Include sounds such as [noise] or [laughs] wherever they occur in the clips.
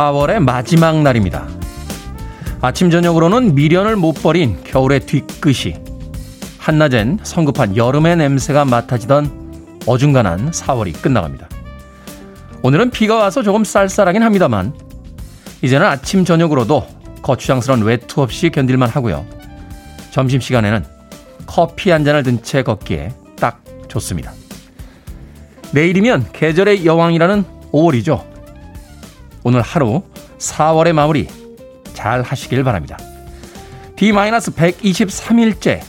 4월의 마지막 날입니다. 아침 저녁으로는 미련을 못 버린 겨울의 뒤끝이 한낮엔 성급한 여름의 냄새가 맡아지던 어중간한 4월이 끝나갑니다. 오늘은 비가 와서 조금 쌀쌀하긴 합니다만 이제는 아침 저녁으로도 거추장스러운 외투 없이 견딜만 하고요. 점심시간에는 커피 한 잔을 든 채 걷기에 딱 좋습니다. 내일이면 계절의 여왕이라는 5월이죠. 오늘 하루 4월의 마무리 잘 하시길 바랍니다. D-123일째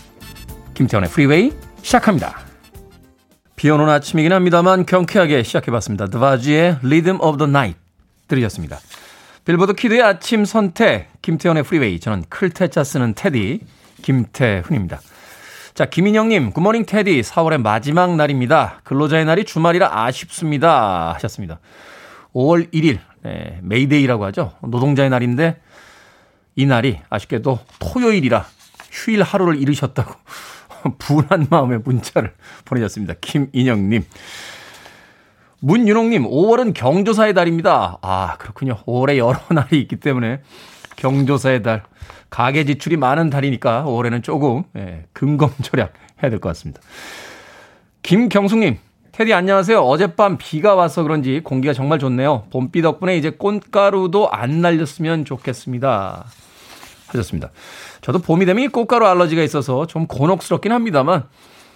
김태훈의 프리웨이 시작합니다. 비 오는 아침이긴 합니다만 경쾌하게 시작해봤습니다. 드바지의 Rhythm of the Night 들으셨습니다. 빌보드 키드의 아침 선택 김태훈의 프리웨이 저는 클 태 자 쓰는 테디 김태훈입니다. 자, 김인영님, good morning 테디, 4월의 마지막 날입니다. 근로자의 날이 주말이라 아쉽습니다. 하셨습니다. 5월 1일, 네, 메이데이라고 하죠. 노동자의 날인데, 이 날이 아쉽게도 토요일이라 휴일 하루를 잃으셨다고 [laughs] 분한 마음의 문자를 보내셨습니다. 김인영님. 문윤홍님, 5월은 경조사의 달입니다. 아, 그렇군요. 5월에 여러 [laughs] 날이 있기 때문에 경조사의 달. 가계 지출이 많은 달이니까 올해는 조금 예, 금검 절약 해야 될 것 같습니다. 김경숙님, 테디 안녕하세요. 어젯밤 비가 와서 그런지 공기가 정말 좋네요. 봄비 덕분에 이제 꽃가루도 안 날렸으면 좋겠습니다. 하셨습니다. 저도 봄이 되면 이 꽃가루 알러지가 있어서 좀 곤혹스럽긴 합니다만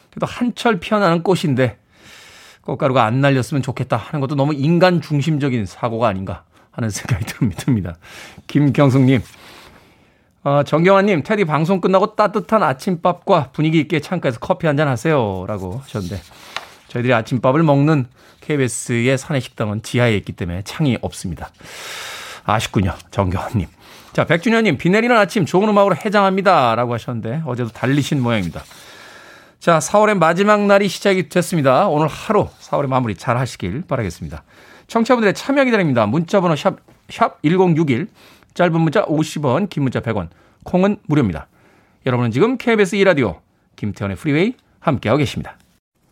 그래도 한철 피어나는 꽃인데 꽃가루가 안 날렸으면 좋겠다 하는 것도 너무 인간 중심적인 사고가 아닌가 하는 생각이 듭니다. 김경숙님, 어, 정경환님, 테디 방송 끝나고 따뜻한 아침밥과 분위기 있게 창가에서 커피 한 잔 하세요. 라고 하셨는데, 저희들이 아침밥을 먹는 KBS의 사내 식당은 지하에 있기 때문에 창이 없습니다. 아쉽군요. 정경환님. 자, 백준현님, 비 내리는 아침 좋은 음악으로 해장합니다. 라고 하셨는데, 어제도 달리신 모양입니다. 자, 4월의 마지막 날이 시작이 됐습니다. 오늘 하루 4월의 마무리 잘 하시길 바라겠습니다. 청취자분들의 참여 기다립니다. 문자번호 샵, 샵 1061, 짧은 문자 50원, 긴 문자 100원, 콩은 무료입니다. 여러분은 지금 KBS 2라디오 김태훈의 프리웨이 함께하고 계십니다.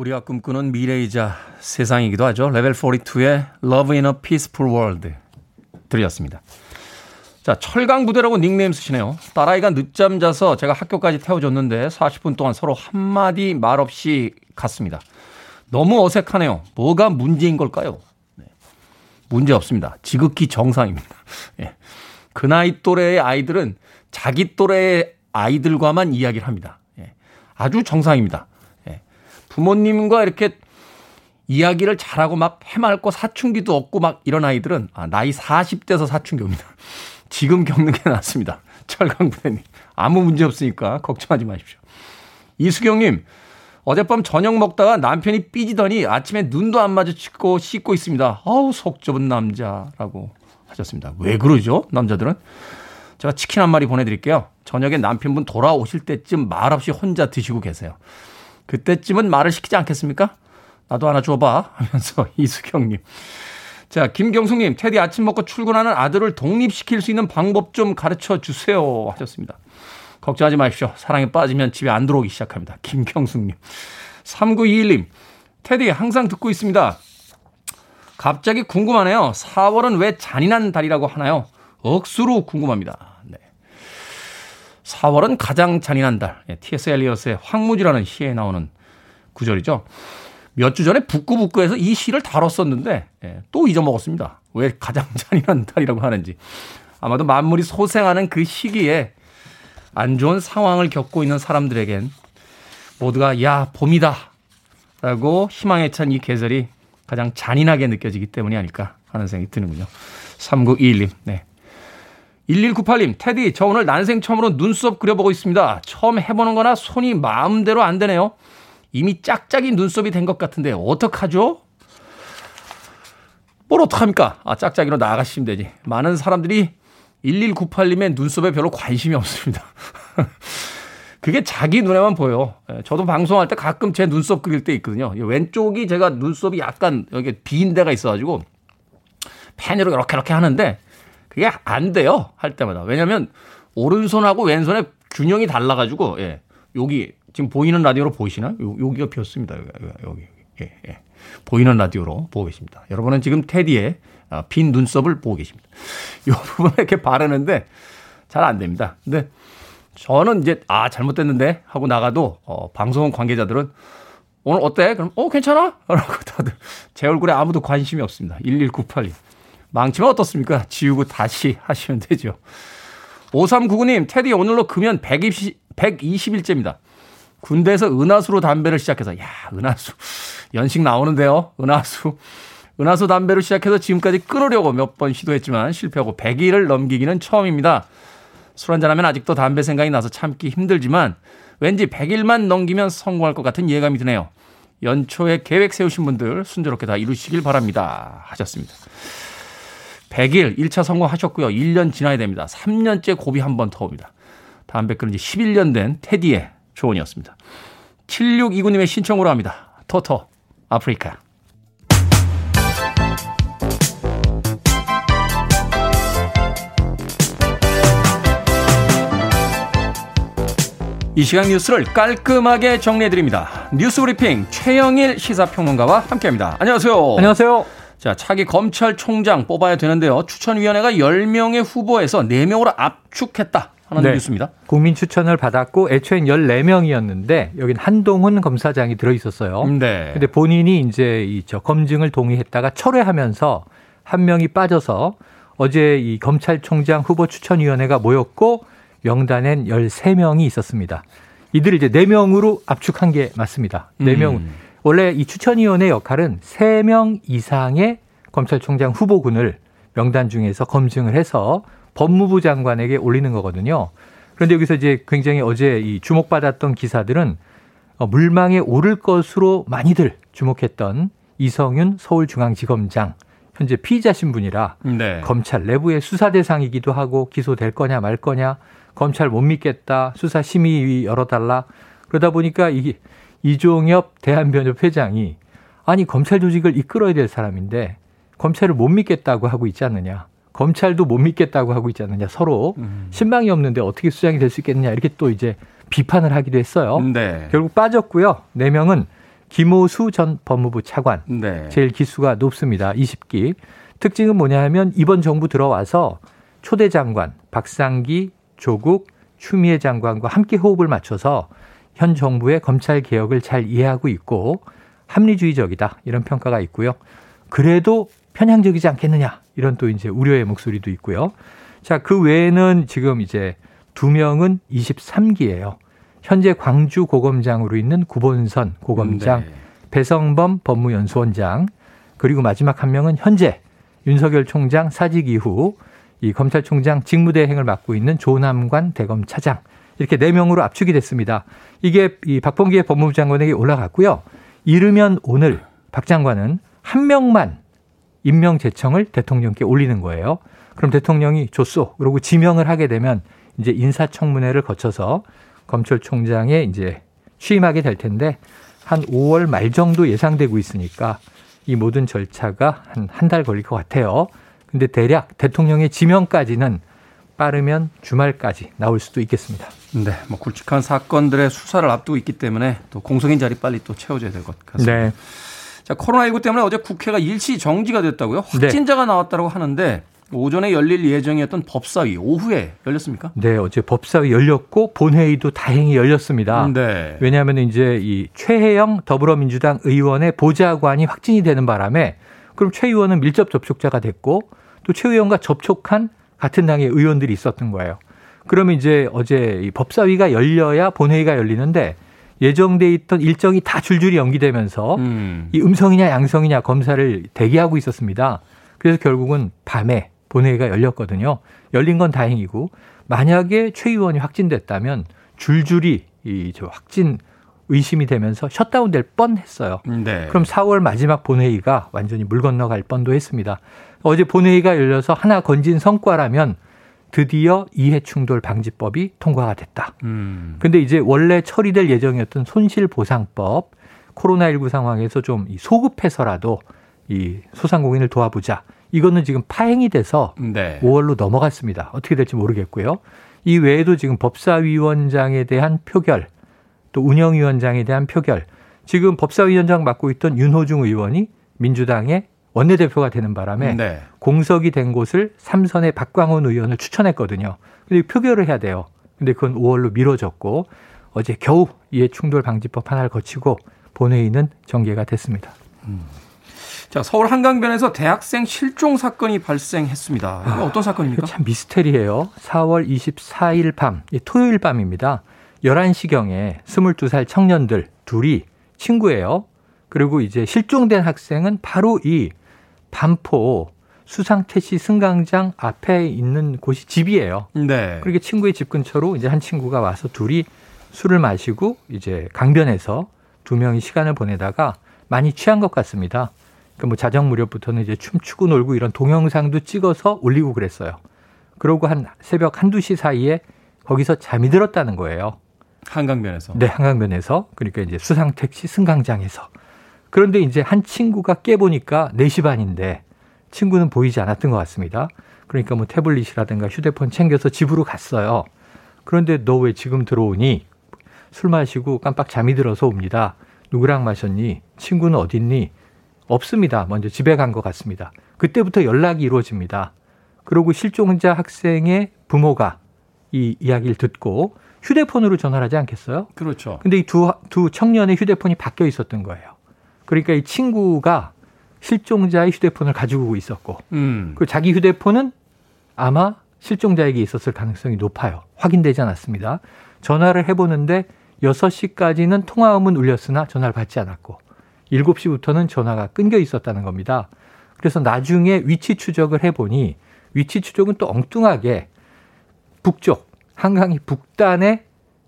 우리가 꿈꾸는 미래이자 세상이기도 하죠. 레벨 42의 Love in a Peaceful World 들렸습니다. 자, 철강 부대라고 닉네임 쓰시네요. 딸아이가 늦잠 자서 제가 학교까지 태워줬는데 40분 동안 서로 한마디 말 없이 갔습니다. 너무 어색하네요. 뭐가 문제인 걸까요? 네. 문제 없습니다. 지극히 정상입니다. 네. [laughs] 그 나이 또래의 아이들은 자기 또래의 아이들과만 이야기를 합니다. 네. 아주 정상입니다. 부모님과 이렇게 이야기를 잘하고 막 해맑고 사춘기도 없고 막 이런 아이들은 아, 나이 40대에서 사춘기 옵니다. [laughs] 지금 겪는 게 낫습니다. 철강부대님. 아무 문제 없으니까 걱정하지 마십시오. 이수경님, 어젯밤 저녁 먹다가 남편이 삐지더니 아침에 눈도 안 마주치고 씻고 있습니다. 아우, 속 좁은 남자라고 하셨습니다. 왜 그러죠? 남자들은? 제가 치킨 한 마리 보내드릴게요. 저녁에 남편분 돌아오실 때쯤 말없이 혼자 드시고 계세요. 그때쯤은 말을 시키지 않겠습니까? 나도 하나 줘봐 하면서 [laughs] 이수경님. 자, 김경숙님, 테디 아침 먹고 출근하는 아들을 독립시킬 수 있는 방법 좀 가르쳐 주세요. 하셨습니다. 걱정하지 마십시오. 사랑에 빠지면 집에 안 들어오기 시작합니다. 김경숙님. 3921님, 테디 항상 듣고 있습니다. 갑자기 궁금하네요. 4월은 왜 잔인한 달이라고 하나요? 억수로 궁금합니다. 4월은 가장 잔인한 달. 예, T.S. 엘리엇의 황무지라는 시에 나오는 구절이죠. 몇 주 전에 북구북구에서 이 시를 다뤘었는데 예, 또 잊어먹었습니다. 왜 가장 [laughs] 잔인한 달이라고 하는지. 아마도 만물이 소생하는 그 시기에 안 좋은 상황을 겪고 있는 사람들에겐 모두가 야 봄이다 라고 희망에 찬 이 계절이 가장 잔인하게 느껴지기 때문이 아닐까 하는 생각이 드는군요. 3921님. 네. 1198님, 테디, 저 오늘 난생 처음으로 눈썹 그려보고 있습니다. 처음 해보는 거나 손이 마음대로 안 되네요. 이미 짝짝이 눈썹이 된 것 같은데, 어떡하죠? 뭘 어떡합니까? 아, 짝짝이로 나아가시면 되지. 많은 사람들이 1198님의 눈썹에 별로 관심이 없습니다. [laughs] 그게 자기 눈에만 보여. 예, 저도 방송할 때 가끔 제 눈썹 그릴 때 있거든요. 왼쪽이 제가 눈썹이 약간 여기 빈 데가 있어가지고 펜으로 이렇게 이렇게 하는데 그게 안 돼요. 할 때마다. 왜냐면 오른손하고 왼손의 균형이 달라 가지고 예. 여기 지금 보이는 라디오로 보이시나요? 여기가 비었습니다. 여기, 여기. 예, 예. 보이는 라디오로 보고 계십니다. 여러분은 지금 테디의 아, 빈 눈썹을 보고 계십니다. [laughs] 이 부분에 이렇게 바르는데 잘 안 됩니다. 근데 저는 이제 아 잘못됐는데 하고 나가도 어, 방송 관계자들은 오늘 어때? 그럼 어 괜찮아? [laughs] 라고 다들 제 얼굴에 아무도 관심이 없습니다. 1198님. 망치면 어떻습니까? 지우고 다시 하시면 되죠. 5399님, 테디 오늘로 금연 120, 120일째입니다. 군대에서 은하수로 담배를 시작해서, 야, 은하수. 연식 나오는데요. 은하수. 은하수 담배를 시작해서 지금까지 끊으려고 몇 번 시도했지만 실패하고 100일을 넘기기는 처음입니다. 술 한잔하면 아직도 담배 생각이 나서 참기 힘들지만 왠지 100일만 넘기면 성공할 것 같은 예감이 드네요. 연초에 계획 세우신 분들 순조롭게 다 이루시길 바랍니다. 하셨습니다. 100일 1차 성공하셨고요. 1년 지나야 됩니다. 3년째 고비 한번더 옵니다. 담배 끊은 지 11년 된 테디의 조언이었습니다. 7629님의 신청으로 합니다. 토토 아프리카. 이 시간 뉴스를 깔끔하게 정리해드립니다. 뉴스 브리핑 최영일 시사평론가와 함께합니다. 안녕하세요. 안녕하세요. 자, 차기 검찰총장 뽑아야 되는데요. 추천위원회가 10명의 후보에서 4명으로 압축했다. 하는 네. 뉴스입니다. 국민 추천을 받았고 애초엔 14명이었는데 여긴 한동훈 검사장이 들어 있었어요. 네. 근데 본인이 이제 이저 검증을 동의했다가 철회하면서 한 명이 빠져서 어제 이 검찰총장 후보 추천위원회가 모였고 명단엔 13명이 있었습니다. 이들을 이제 4명으로 압축한 게 맞습니다. 4명. 음. 원래 이 추천위원회 역할은 3명 이상의 검찰총장 후보군을 명단 중에서 검증을 해서 법무부 장관에게 올리는 거거든요. 그런데 여기서 이제 굉장히 어제 이 주목받았던 기사들은 어, 물망에 오를 것으로 많이들 주목했던 이성윤 서울중앙지검장 현재 피의자 신분이라 네. 검찰 내부의 수사 대상이기도 하고 기소될 거냐 말 거냐 검찰 못 믿겠다 수사 심의위 열어달라 그러다 보니까 이게 이종엽 대한변협 회장이 아니 검찰 조직을 이끌어야 될 사람인데 검찰을 못 믿겠다고 하고 있지 않느냐. 검찰도 못 믿겠다고 하고 있지 않느냐. 서로 음. 신망이 없는데 어떻게 수장이 될 수 있겠느냐. 이렇게 또 이제 비판을 하기도 했어요. 네. 결국 빠졌고요. 네 명은 김호수 전 법무부 차관. 네. 제일 기수가 높습니다. 20기. 특징은 뭐냐 하면 이번 정부 들어와서 초대 장관 박상기, 조국, 추미애 장관과 함께 호흡을 맞춰서 현 정부의 검찰 개혁을 잘 이해하고 있고 합리주의적이다 이런 평가가 있고요. 그래도 편향적이지 않겠느냐 이런 또 이제 우려의 목소리도 있고요. 자, 그 외에는 지금 이제 두 명은 23기예요. 현재 광주 고검장으로 있는 구본선 고검장, 네. 배성범 법무연수원장, 그리고 마지막 한 명은 현재 윤석열 총장 사직 이후 이 검찰총장 직무대행을 맡고 있는 조남관 대검 차장 이렇게 네 명으로 압축이 됐습니다. 이게 이 박범계 법무부 장관에게 올라갔고요. 이르면 오늘 박 장관은 한 명만 임명 제청을 대통령께 올리는 거예요. 그럼 대통령이 줬소. 그리고 지명을 하게 되면 이제 인사청문회를 거쳐서 검찰총장에 이제 취임하게 될 텐데 한 5월 말 정도 예상되고 있으니까 이 모든 절차가 한 한 달 걸릴 것 같아요. 근데 대략 대통령의 지명까지는 빠르면 주말까지 나올 수도 있겠습니다. 네, 뭐 굵직한 사건들의 수사를 앞두고 있기 때문에 또 공석인 자리 빨리 또 채워져야 될 것 같습니다. 네. 자, 코로나19 때문에 어제 국회가 일시 정지가 됐다고요? 네. 확진자가 네. 나왔다고 하는데 오전에 열릴 예정이었던 법사위 오후에 열렸습니까? 네, 어제 법사위 열렸고 본회의도 다행히 열렸습니다. 네. 왜냐하면 이제 이 최혜영 더불어민주당 의원의 보좌관이 확진이 되는 바람에 그럼 최 의원은 밀접 접촉자가 됐고 또 최 의원과 접촉한 같은 당의 의원들이 있었던 거예요. 그러면 이제 어제 이 법사위가 열려야 본회의가 열리는데 예정돼 있던 일정이 다 줄줄이 연기되면서 음. 이 음성이냐 양성이냐 검사를 대기하고 있었습니다. 그래서 결국은 밤에 본회의가 열렸거든요. 열린 건 다행이고 만약에 최 의원이 확진됐다면 줄줄이 이 저 확진 의심이 되면서 셧다운 될 뻔했어요. 네. 그럼 4월 마지막 본회의가 완전히 물 건너갈 뻔도 했습니다. 어제 본회의가 열려서 하나 건진 성과라면 드디어 이해 충돌 방지법이 통과가 됐다. 음. 근데 이제 원래 처리될 예정이었던 손실 보상법 코로나19 상황에서 좀 소급해서라도 이 소상공인을 도와보자. 이거는 지금 파행이 돼서 네. 5월로 넘어갔습니다. 어떻게 될지 모르겠고요. 이 외에도 지금 법사위원장에 대한 표결, 또 운영위원장에 대한 표결, 지금 법사위원장 맡고 있던 윤호중 의원이 민주당의 원내대표가 되는 바람에 네. 공석이 된 곳을 삼선의 박광훈 의원을 추천했거든요. 근데 표결을 해야 돼요. 근데 그건 5월로 미뤄졌고 어제 겨우 이해 충돌 방지법 하나를 거치고 본회의는 전개가 됐습니다. 음. 자, 서울 한강변에서 대학생 실종 사건이 발생했습니다. 아, 어떤 사건입니까? 참 미스테리예요. 4월 24일 밤, 토요일 밤입니다. 11시경에 22살 청년들 둘이 친구예요. 그리고 이제 실종된 학생은 바로 이 반포 수상태시 승강장 앞에 있는 곳이 집이에요. 네. 그렇게 친구의 집 근처로 이제 한 친구가 와서 둘이 술을 마시고 이제 강변에서 두 명이 시간을 보내다가 많이 취한 것 같습니다. 그뭐 자정 무렵부터는 이제 춤추고 놀고 이런 동영상도 찍어서 올리고 그랬어요. 그러고 한 새벽 한두 시 사이에 거기서 잠이 들었다는 거예요. 한강변에서. 네, 한강변에서. 그러니까 이제 수상 택시 승강장에서. 그런데 이제 한 친구가 깨보니까 4시 반인데 친구는 보이지 않았던 것 같습니다. 그러니까 뭐 태블릿이라든가 휴대폰 챙겨서 집으로 갔어요. 그런데 너 왜 지금 들어오니? 술 마시고 깜빡 잠이 들어서 옵니다. 누구랑 마셨니? 친구는 어딨니? 없습니다. 먼저 집에 간 것 같습니다. 그때부터 연락이 이루어집니다. 그리고 실종자 학생의 부모가 이 이야기를 듣고 휴대폰으로 전화를 하지 않겠어요? 그렇죠. 근데 이 두 두 청년의 휴대폰이 바뀌어 있었던 거예요. 그러니까 이 친구가 실종자의 휴대폰을 가지고 있었고, 음. 그 자기 휴대폰은 아마 실종자에게 있었을 가능성이 높아요. 확인되지 않았습니다. 전화를 해보는데 6시까지는 통화음은 울렸으나 전화를 받지 않았고, 7시부터는 전화가 끊겨 있었다는 겁니다. 그래서 나중에 위치 추적을 해보니 위치 추적은 또 엉뚱하게 북쪽, 한강이 북단의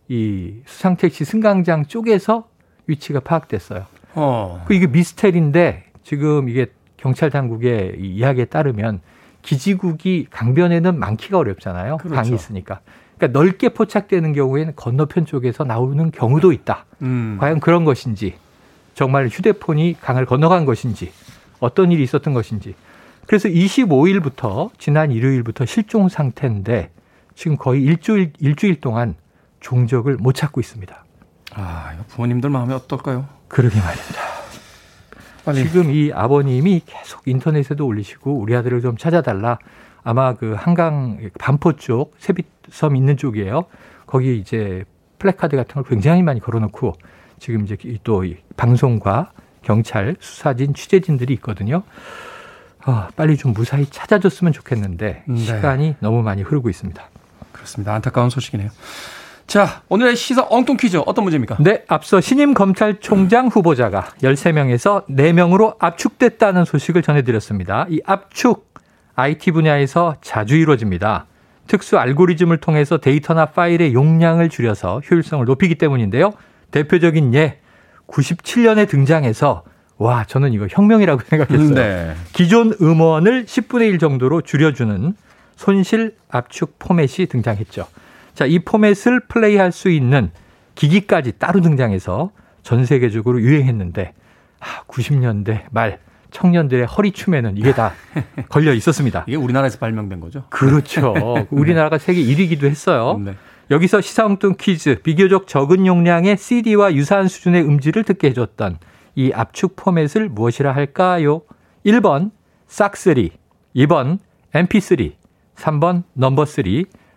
이 수상택시 승강장 쪽에서 위치가 파악됐어요. 어. 그 이게 미스테리인데 지금 이게 경찰 당국의 이야기에 따르면 기지국이 강변에는 많기가 어렵잖아요. 그렇죠. 강이 있으니까. 그러니까 넓게 포착되는 경우에는 건너편 쪽에서 나오는 경우도 있다. 음. 과연 그런 것인지 정말 휴대폰이 강을 건너간 것인지 어떤 일이 있었던 것인지. 그래서 25일부터 지난 일요일부터 실종 상태인데 지금 거의 일주일 일주일 동안 종적을 못 찾고 있습니다. 아, 부모님들 마음이 어떨까요? 그러게 말입니다. 빨리. 지금 이 아버님이 계속 인터넷에도 올리시고 우리 아들을 좀 찾아달라. 아마 그 한강 반포 쪽 세빛섬 있는 쪽이에요. 거기 이제 플래카드 같은 걸 굉장히 많이 걸어놓고 지금 이제 또 방송과 경찰 수사진 취재진들이 있거든요. 아, 빨리 좀 무사히 찾아줬으면 좋겠는데 네. 시간이 너무 많이 흐르고 있습니다. 그렇습니다. 안타까운 소식이네요. 자, 오늘의 시사 엉뚱 퀴즈 어떤 문제입니까? 네, 앞서 신임 검찰총장 후보자가 13명에서 4명으로 압축됐다는 소식을 전해드렸습니다. 이 압축, IT 분야에서 자주 이루어집니다. 특수 알고리즘을 통해서 데이터나 파일의 용량을 줄여서 효율성을 높이기 때문인데요. 대표적인 예 97년에 등장해서 와 저는 이거 혁명이라고 [laughs] 생각했어요. 네. 기존 음원을 10분의 1 정도로 줄여주는 손실 압축 포맷이 등장했죠. 자, 이 포맷을 플레이할 수 있는 기기까지 따로 등장해서 전 세계적으로 유행했는데 아, 90년대 말 청년들의 허리춤에는 이게 다 [laughs] 걸려 있었습니다. 이게 우리나라에서 발명된 거죠? 그렇죠. [laughs] 우리나라가 세계 1위기도 했어요. 네. 여기서 시사엉뚱 퀴즈 비교적 적은 용량의 CD와 유사한 수준의 음질을 듣게 해줬던 이 압축 포맷을 무엇이라 할까요? 1번 싹3, 2번 MP3, 3번 넘버 3,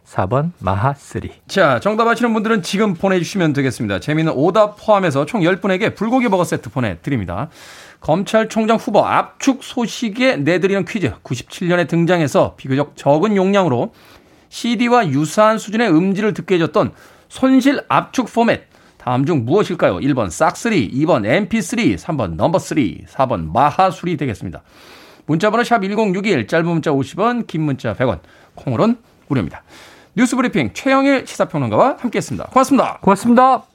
4번 마하3. 자, 정답 아시는 분들은 지금 보내주시면 되겠습니다. 재미있는 오답 포함해서 총 10분에게 불고기 버거 세트 보내드립니다. 검찰총장 후보 압축 소식에 내드리는 퀴즈. 97년에 등장해서 비교적 적은 용량으로 CD와 유사한 수준의 음질을 듣게 해줬던 손실 압축 포맷. 다음 중 무엇일까요? 1번 싹3, 2번 MP3, 3번 넘버3, 4번 마하수리 되겠습니다. 문자번호 샵 1061, 짧은 문자 50원, 긴 문자 100원, 콩으로는 무료입니다. 뉴스 브리핑 최영일 시사평론가와 함께했습니다. 고맙습니다. 고맙습니다.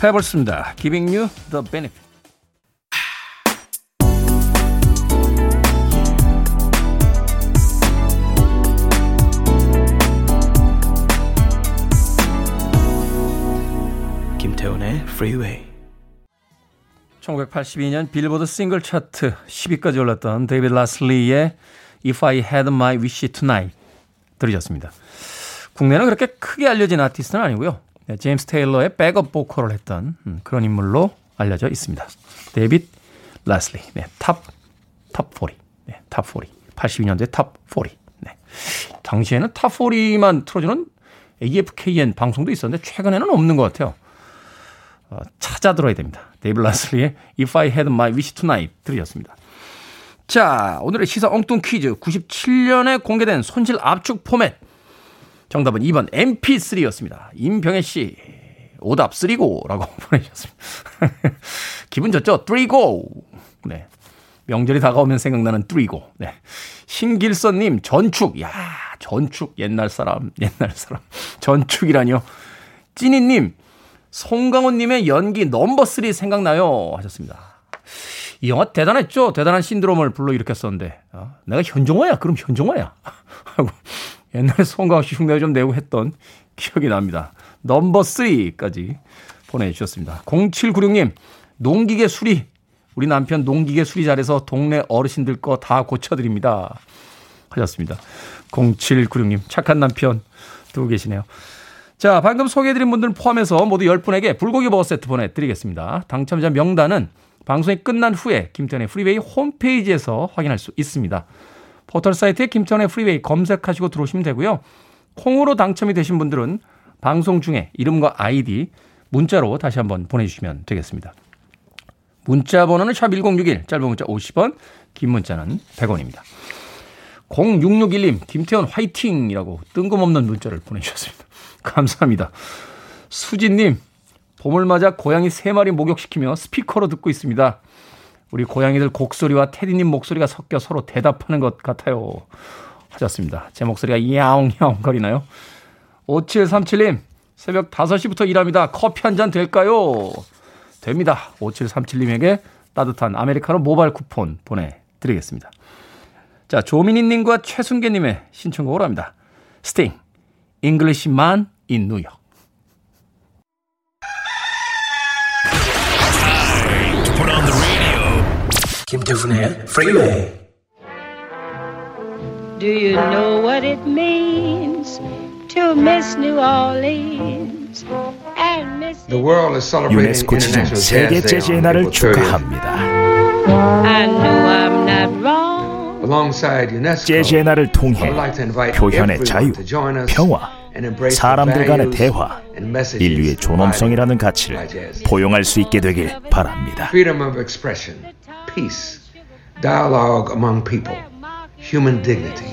페벌스입니다. Giving you the benefit. 김태훈의 Freeway. 1982년 빌보드 싱글 차트 10위까지 올랐던 데이비드 라슬리의 If I Had My Wish Tonight 들으셨습니다. 국내는 그렇게 크게 알려진 아티스트는 아니고요. 네, 제임스 테일러의 백업 보컬을 했던 음, 그런 인물로 알려져 있습니다. 데이빗 라슬리, 네, Top, Top 40, 네, Top 40, 82년도에 Top 40. 네. 당시에는 Top 40만 틀어주는 AFKN 방송도 있었는데 최근에는 없는 것 같아요. 어, 찾아 들어야 됩니다. 데이빗 라슬리의 If I Had My Wish Tonight 들으셨습니다. 자, 오늘의 시사 엉뚱 퀴즈 97년에 공개된 손실 압축 포맷 정답은 2번 MP3였습니다. 임병혜 씨 오답 3고라고 [laughs] 보내주셨습니다. [laughs] 기분 좋죠? 3고. 네. 명절이 다가오면 생각나는 3고. 네. 신길선 님 전축. 야 전축 옛날 사람 옛날 사람 전축이라뇨. 찐이 님 송강호님의 연기 넘버 3 생각나요 하셨습니다. 이 영화 대단했죠. 대단한 신드롬을 불러일으켰었는데 어, 내가 현종화야. 그럼 현종화야. [laughs] 하고 옛날에 송강호 씨 흉내 좀 내고 했던 기억이 납니다. 넘버 3까지 보내주셨습니다. 0796님 농기계 수리 우리 남편 농기계 수리 잘해서 동네 어르신들 거 다 고쳐드립니다. 하셨습니다. 0796님 착한 남편 두고 계시네요. 자, 방금 소개해드린 분들 포함해서 모두 10분에게 불고기 버거 세트 보내드리겠습니다. 당첨자 명단은 방송이 끝난 후에 김태훈의 프리웨이 홈페이지에서 확인할 수 있습니다. 포털 사이트에 김태훈의 프리웨이 검색하시고 들어오시면 되고요. 콩으로 당첨이 되신 분들은 방송 중에 이름과 아이디 문자로 다시 한번 보내주시면 되겠습니다. 문자 번호는 샵1061, 짧은 문자 50원, 긴 문자는 100원입니다. 0661님, 김태훈 화이팅이라고 뜬금없는 문자를 보내주셨습니다. 감사합니다. 수진님, 봄을 맞아 고양이 3마리 목욕시키며 스피커로 듣고 있습니다. 우리 고양이들 곡소리와 테디님 목소리가 섞여 서로 대답하는 것 같아요. 하셨습니다. 제 목소리가 야옹야옹 거리나요? 5737님, 새벽 5시부터 일합니다. 커피 한 잔 될까요? 됩니다. 5737님에게 따뜻한 아메리카노 모바일 쿠폰 보내드리겠습니다. 자, 조민희님과 최순계님의 신청곡으로 합니다. 스팅, Englishman in New York. 김태훈의 Freeway. Do you know what it means to miss New Orleans and miss The world is celebrating 유네스코 지정 세계 재즈의 날을 축하합니다. I know I'm not wrong. 재즈의 날을 통해 표현의 자유, 평화, 사람들 간의 대화, 인류의 존엄성이라는 가치를 포용할 수 있게 되길 바랍니다. peace, dialogue among people, human dignity.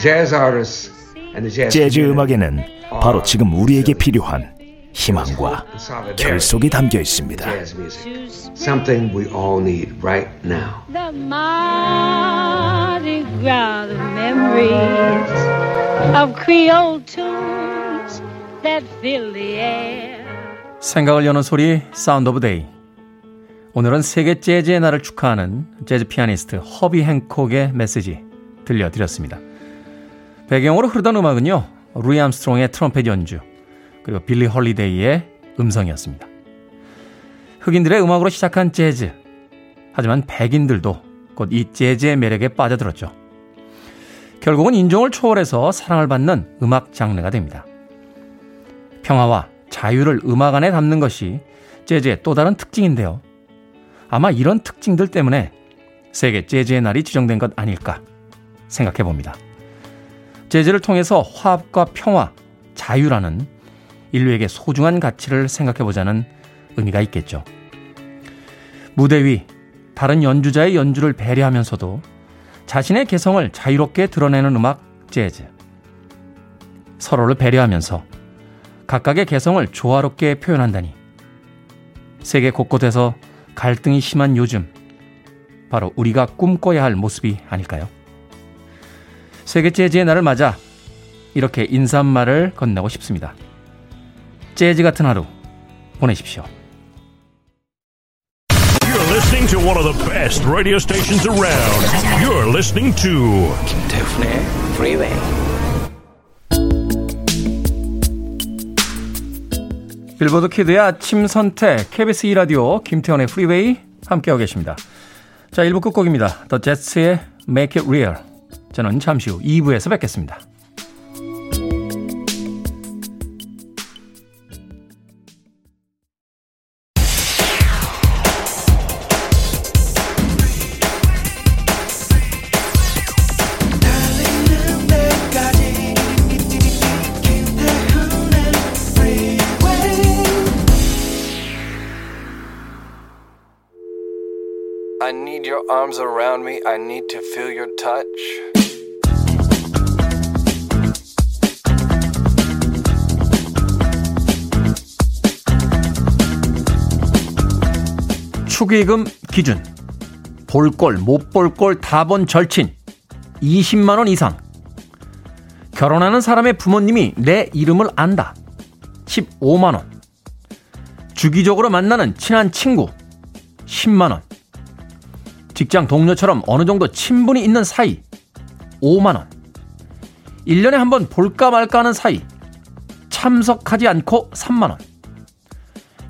Jazz artists and the jazz 재즈 음악에는 바로 지금 우리에게 필요한 희망과 결속이 담겨 있습니다. Something we all need right now. The Mardi Gras memories of Creole tunes that fill the air. 생각을 여는 소리 Sound of Day 오늘은 세계 재즈의 날을 축하하는 재즈 피아니스트 허비 행콕의 메시지 들려드렸습니다. 배경으로 흐르던 음악은요. 루이 암스트롱의 트럼펫 연주 그리고 빌리 홀리데이의 음성이었습니다. 흑인들의 음악으로 시작한 재즈 하지만 백인들도 곧 이 재즈의 매력에 빠져들었죠. 결국은 인종을 초월해서 사랑을 받는 음악 장르가 됩니다. 평화와 자유를 음악 안에 담는 것이 재즈의 또 다른 특징인데요. 아마 이런 특징들 때문에 세계 재즈의 날이 지정된 것 아닐까 생각해 봅니다. 재즈를 통해서 화합과 평화, 자유라는 인류에게 소중한 가치를 생각해 보자는 의미가 있겠죠. 무대 위 다른 연주자의 연주를 배려하면서도 자신의 개성을 자유롭게 드러내는 음악 재즈. 서로를 배려하면서 각각의 개성을 조화롭게 표현한다니. 세계 곳곳에서 갈등이 심한 요즘, 바로 우리가 꿈꿔야 할 모습이 아닐까요? 세계 재즈의 날을 맞아 이렇게 인사말을 건네고 싶습니다. 재즈 같은 하루 보내십시오. You're listening to one of the best radio stations around. You're listening to 김태훈의 Freeway. 빌보드 키드의 아침 선택 KBS 2 라디오 김태훈의 Freeway 함께하고 계십니다. 자, 1부 끝곡입니다. The Jets의 Make It Real. 저는 잠시 후 2부에서 뵙겠습니다. Arms around me. I need to feel your touch. 축의금 기준. 볼 꼴, 못볼꼴다본 절친. 20만원 이상. 결혼하는 사람의 부모님이 내 이름을 안다. 15만원. 주기적으로 만나는 친한 친구. 10만원. 직장 동료처럼 어느 정도 친분이 있는 사이 5만원. 1년에 한 번 볼까 말까 하는 사이 참석하지 않고 3만원.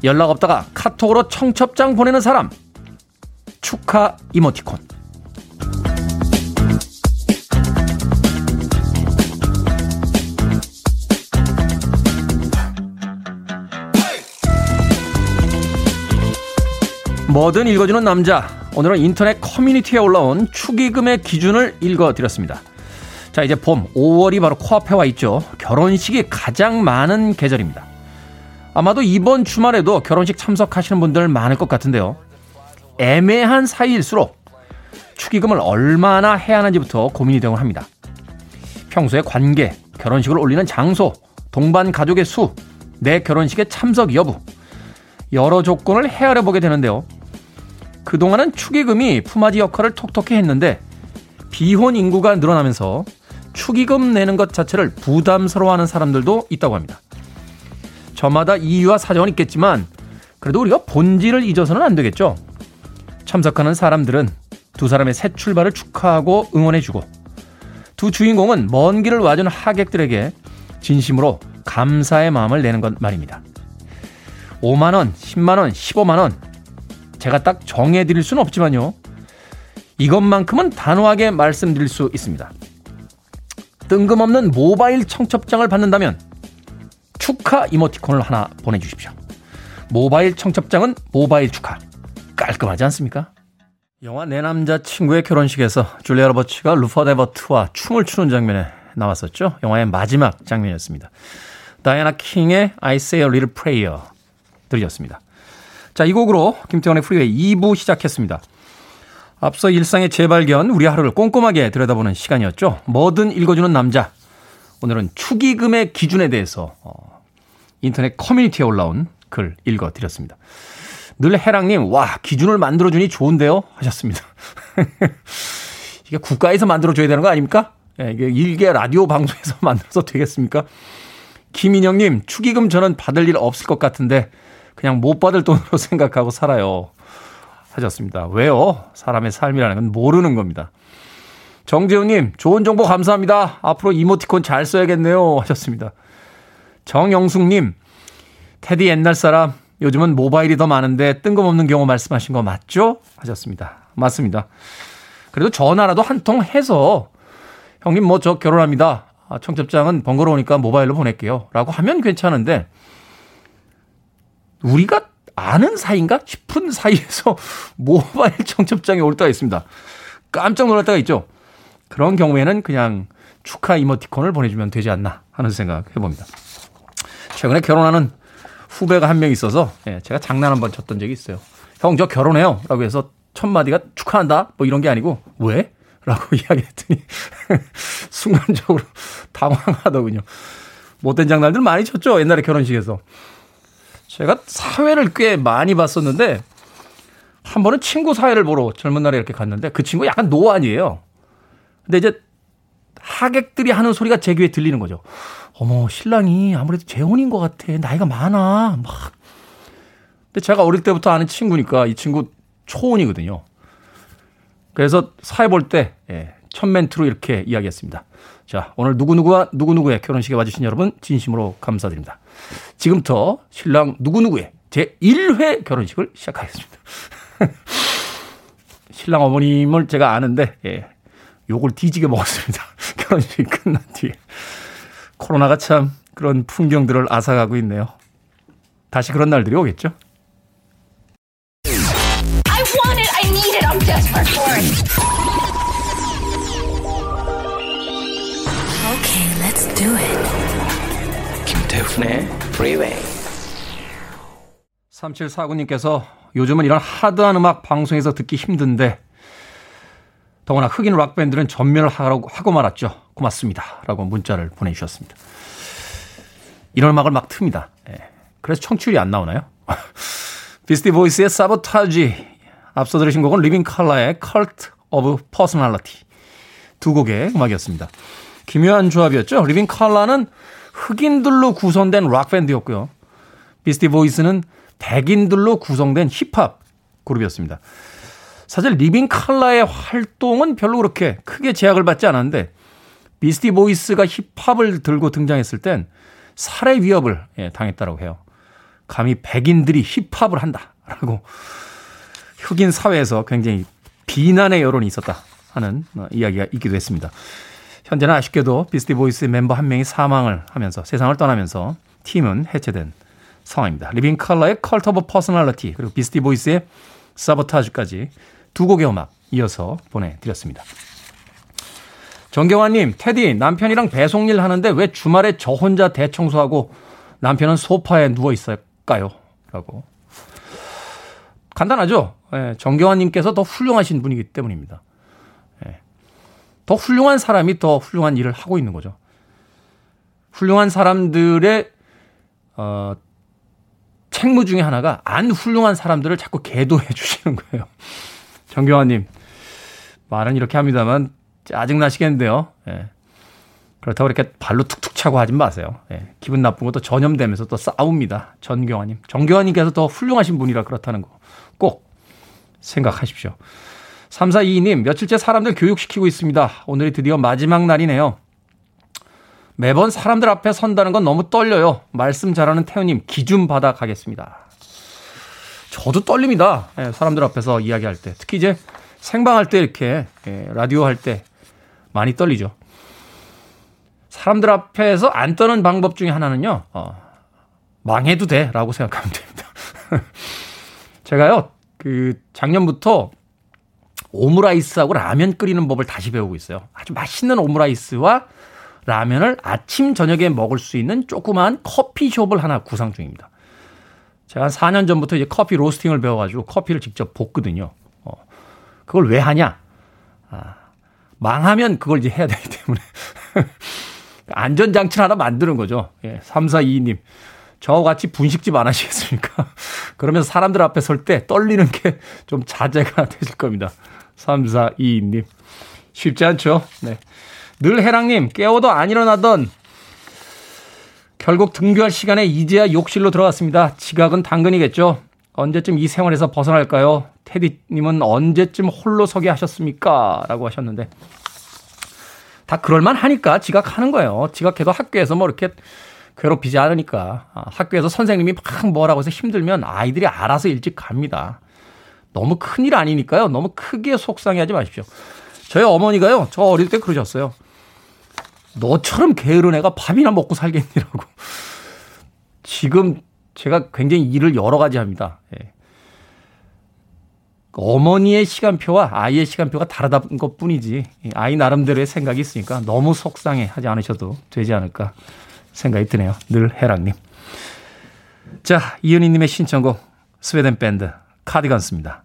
연락 없다가 카톡으로 청첩장 보내는 사람 축하 이모티콘. 뭐든 읽어주는 남자 오늘은 인터넷 커뮤니티에 올라온 축의금의 기준을 읽어드렸습니다. 자, 이제 봄, 5월이 바로 코앞에 와 있죠. 결혼식이 가장 많은 계절입니다. 아마도 이번 주말에도 결혼식 참석하시는 분들 많을 것 같은데요. 애매한 사이일수록 축의금을 얼마나 해야 하는지부터 고민이 되곤 합니다. 평소에 관계, 결혼식을 올리는 장소, 동반 가족의 수, 내 결혼식의 참석 여부, 여러 조건을 헤아려 보게 되는데요. 그동안은 축의금이 품앗이 역할을 톡톡히 했는데 비혼 인구가 늘어나면서 축의금 내는 것 자체를 부담스러워하는 사람들도 있다고 합니다. 저마다 이유와 사정은 있겠지만 그래도 우리가 본질을 잊어서는 안 되겠죠. 참석하는 사람들은 두 사람의 새 출발을 축하하고 응원해주고 두 주인공은 먼 길을 와준 하객들에게 진심으로 감사의 마음을 내는 것 말입니다. 5만원, 10만원, 15만원 제가 딱 정해드릴 수는 없지만요. 이것만큼은 단호하게 말씀드릴 수 있습니다. 뜬금없는 모바일 청첩장을 받는다면 축하 이모티콘을 하나 보내주십시오. 모바일 청첩장은 모바일 축하. 깔끔하지 않습니까? 영화 내 남자 친구의 결혼식에서 줄리아 로버츠가 루퍼 데버트와 춤을 추는 장면에 나왔었죠. 영화의 마지막 장면이었습니다. 다이아나 킹의 I Say a Little Prayer 들이었습니다. 자, 이 곡으로 김태훈의 프리웨이 2부 시작했습니다. 앞서 일상의 재발견, 우리 하루를 꼼꼼하게 들여다보는 시간이었죠. 뭐든 읽어주는 남자. 오늘은 축의금의 기준에 대해서 어, 인터넷 커뮤니티에 올라온 글 읽어드렸습니다. 늘 해랑님, 와, 기준을 만들어주니 좋은데요? 하셨습니다. [laughs] 이게 국가에서 만들어줘야 되는 거 아닙니까? 예, 이게 일개 라디오 방송에서 [laughs] 만들어서 되겠습니까? 김인영님, 축의금 저는 받을 일 없을 것 같은데 그냥 못 받을 돈으로 [laughs] 생각하고 살아요. 하셨습니다. 왜요? 사람의 삶이라는 건 모르는 겁니다. 정재훈님, 좋은 정보 감사합니다. 앞으로 이모티콘 잘 써야겠네요. 하셨습니다. 정영숙님, 테디 옛날 사람, 요즘은 모바일이 더 많은데 뜬금없는 경우 말씀하신 거 맞죠? 하셨습니다. 맞습니다. 그래도 전화라도 한 통 해서, 형님 뭐 저 결혼합니다. 아, 청첩장은 번거로우니까 모바일로 보낼게요. 라고 하면 괜찮은데, 우리가 아는 사이인가 싶은 사이에서 [laughs] 모바일 청첩장이 올 때가 있습니다. 깜짝 놀랄 때가 있죠. 그런 경우에는 그냥 축하 이모티콘을 보내주면 되지 않나 하는 생각 해봅니다. 최근에 결혼하는 후배가 한 명 있어서 예, 제가 장난 한 번 쳤던 적이 있어요. 형, 저 결혼해요. 라고 해서 첫 마디가 축하한다? 뭐 이런 게 아니고, 왜? 라고 [laughs] 이야기했더니 [laughs] 순간적으로 당황하더군요. 못된 장난들 많이 쳤죠. 옛날에 결혼식에서. 제가 사회를 꽤 많이 봤었는데 한 번은 친구 사회를 보러 젊은 날에 이렇게 갔는데 그 친구 약간 노안이에요. 근데 이제 하객들이 하는 소리가 제 귀에 들리는 거죠. 어머, 신랑이 아무래도 재혼인 것 같아. 나이가 많아. 막. 근데 제가 어릴 때부터 아는 친구니까 이 친구 초혼이거든요. 그래서 사회 볼 때, 예, 첫 멘트로 이렇게 이야기했습니다. 자, 오늘 누구누구와 누구누구의 결혼식에 와주신 여러분 진심으로 감사드립니다. 지금부터 신랑 누구누구의 제 1회 결혼식을 시작하겠습니다. [laughs] 신랑 어머님을 제가 아는데, 예, 욕을 뒤지게 먹었습니다. [laughs] 결혼식이 끝난 뒤에. 코로나가 참 그런 풍경들을 앗아가고 있네요. 다시 그런 날들이 오겠죠? Okay, let's do it. 김태훈의 Freeway. 3749님께서 요즘은 이런 하드한 음악 방송에서 듣기 힘든데 더구나 흑인 락밴드는 전멸을 하라고 하고 말았죠. 고맙습니다. 라고 문자를 보내주셨습니다. 이런 음악을 막 틉니다. 예. 그래서 청취율이 안 나오나요? [laughs] 비스티 보이스의 사보타지 앞서 들으신 곡은 리빙 칼라의 Cult of Personality 두 곡의 음악이었습니다. 기묘한 조합이었죠. 리빙 칼라는 흑인들로 구성된 락밴드였고요. 비스티 보이스는 백인들로 구성된 힙합 그룹이었습니다. 사실 리빙 칼라의 활동은 별로 그렇게 크게 제약을 받지 않았는데 비스티 보이스가 힙합을 들고 등장했을 땐 살해 위협을 예, 당했다고 해요. 감히 백인들이 힙합을 한다라고 흑인 사회에서 굉장히 비난의 여론이 있었다 하는 어, 이야기가 있기도 했습니다. 현재는 아쉽게도 비스티 보이스의 멤버 한 명이 사망을 하면서 세상을 떠나면서 팀은 해체된 상황입니다. 리빙 칼라의 Cult of Personality 그리고 비스티 보이스의 사보타주까지 두 곡의 음악 이어서 보내드렸습니다. 정경환님, 테디, 남편이랑 배송일 하는데 왜 주말에 저 혼자 대청소하고 남편은 소파에 누워 있을까요? 라고. 간단하죠? 예, 정경환님께서 더 훌륭하신 분이기 때문입니다. 예, 더 훌륭한 사람이 더 훌륭한 일을 하고 있는 거죠. 훌륭한 사람들의, 어, 책무 중에 하나가 안 훌륭한 사람들을 자꾸 계도해 [laughs] 주시는 거예요. 정경환님, 말은 이렇게 합니다만 짜증 나시겠는데요. 예. 그렇다고 이렇게 발로 툭툭 차고 하지 마세요. 예. 기분 나쁜 것도 전염되면서 또 싸웁니다. 전경환님. 정경환님께서 더 훌륭하신 분이라 그렇다는 거 꼭 생각하십시오. 3422님, 며칠째 사람들 교육시키고 있습니다. 오늘이 드디어 마지막 날이네요. 매번 사람들 앞에 선다는 건 너무 떨려요. 말씀 잘하는 태우님, 기준 받아 가겠습니다. 저도 떨립니다. 예, 사람들 앞에서 이야기할 때. 특히 이제 생방할 때 이렇게 예, 라디오 할 때 많이 떨리죠. 사람들 앞에서 안 떠는 방법 중에 하나는요. 어, 망해도 돼 라고 생각하면 됩니다. [laughs] 제가요. 그 작년부터 오므라이스하고 라면 끓이는 법을 다시 배우고 있어요. 아주 맛있는 오므라이스와 라면을 아침 저녁에 먹을 수 있는 조그마한 커피숍을 하나 구상 중입니다. 제가 한 4년 전부터 이제 커피 로스팅을 배워가지고 커피를 직접 볶거든요. 어, 그걸 왜 하냐? 아, 망하면 그걸 이제 해야 되기 때문에. [laughs] 안전장치를 하나 만드는 거죠. 예, 3422님. 저와 같이 분식집 안 하시겠습니까? [laughs] 그러면 사람들 앞에 설 때 떨리는 게 좀 자제가 [laughs] 되실 겁니다. 3422님. 쉽지 않죠? 네. 늘 해랑님, 깨워도 안 일어나던 결국 등교할 시간에 이제야 욕실로 들어갔습니다. 지각은 당근이겠죠. 언제쯤 이 생활에서 벗어날까요? 테디님은 언제쯤 홀로 서게 하셨습니까? 라고 하셨는데. 다 그럴만 하니까 지각하는 거예요. 지각해도 학교에서 뭐 이렇게 괴롭히지 않으니까. 아, 학교에서 선생님이 막 뭐라고 해서 힘들면 아이들이 알아서 일찍 갑니다. 너무 큰일 아니니까요. 너무 크게 속상해 하지 마십시오. 저희 어머니가요. 저 어릴 때 그러셨어요. 너처럼 게으른 애가 밥이나 먹고 살겠니라고. 지금 제가 굉장히 일을 여러 가지 합니다. 예. 어머니의 시간표와 아이의 시간표가 다르다는 것 뿐이지, 아이 나름대로의 생각이 있으니까 너무 속상해 하지 않으셔도 되지 않을까 생각이 드네요. 늘 해랑님. 자, 이은희님의 신청곡, 스웨덴 밴드, 카디건스입니다.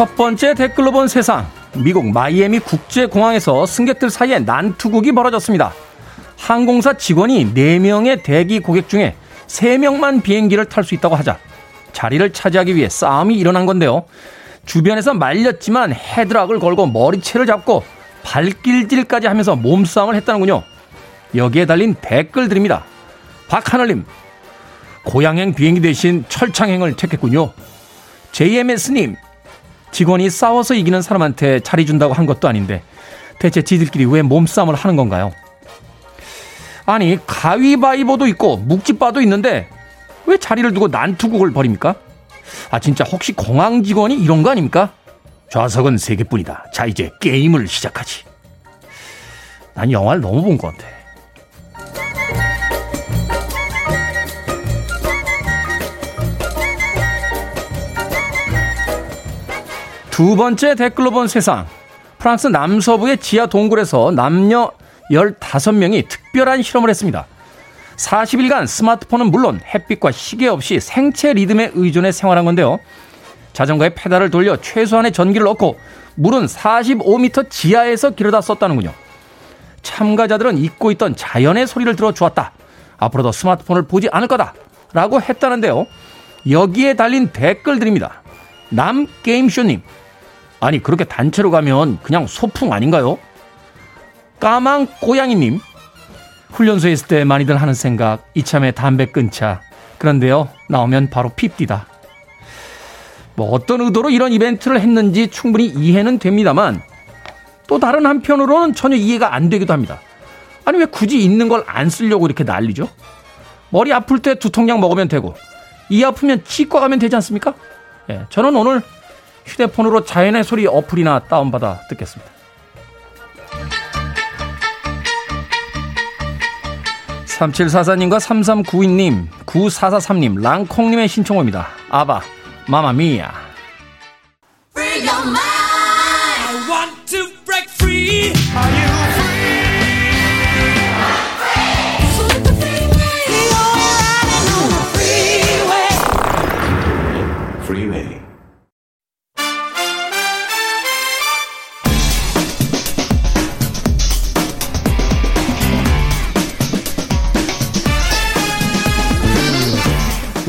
첫 번째 댓글로 본 세상. 미국 마이애미 국제공항에서 승객들 사이에 난투극이 벌어졌습니다. 항공사 직원이 4명의 대기 고객 중에 3명만 비행기를 탈 수 있다고 하자 자리를 차지하기 위해 싸움이 일어난 건데요. 주변에서 말렸지만 헤드락을 걸고 머리채를 잡고 발길질까지 하면서 몸싸움을 했다는군요. 여기에 달린 댓글들입니다. 박하늘님, 고양행 비행기 대신 철창행을 택했군요. JMS님, 직원이 싸워서 이기는 사람한테 자리 준다고 한 것도 아닌데 대체 지들끼리 왜 몸싸움을 하는 건가요? 아니 가위바위보도 있고 묵찌바도 있는데 왜 자리를 두고 난투극을 벌입니까? 아 진짜 혹시 공항 직원이 이런 거 아닙니까? 좌석은 세 개뿐이다. 자 이제 게임을 시작하지. 난 영화를 너무 본 것 같아. 두 번째 댓글로 본 세상. 프랑스 남서부의 지하 동굴에서 남녀 15명이 특별한 실험을 했습니다. 40일간 스마트폰은 물론 햇빛과 시계 없이 생체 리듬에 의존해 생활한 건데요. 자전거에 페달을 돌려 최소한의 전기를 넣고 물은 45m 지하에서 길어다 썼다는군요. 참가자들은 잊고 있던 자연의 소리를 들어 주었다. 앞으로도 스마트폰을 보지 않을 거다. 라고 했다는데요. 여기에 달린 댓글들입니다. 남게임쇼님, 아니 그렇게 단체로 가면 그냥 소풍 아닌가요? 까망 고양이님 훈련소에 있을 때 많이들 하는 생각 이참에 담배 끊자. 그런데요 나오면 바로 핍디다. 뭐 어떤 의도로 이런 이벤트를 했는지 충분히 이해는 됩니다만 또 다른 한편으로는 전혀 이해가 안 되기도 합니다. 아니 왜 굳이 있는 걸 안 쓰려고 이렇게 난리죠? 머리 아플 때 두통약 먹으면 되고 이 아프면 치과 가면 되지 않습니까? 예, 저는 오늘 휴대폰으로 자연의 소리 어플이나 다운받아 듣겠습니다. 3744님과 3392님, 9443님, 랑콩님의 신청호입니다. 아바, 마마미야.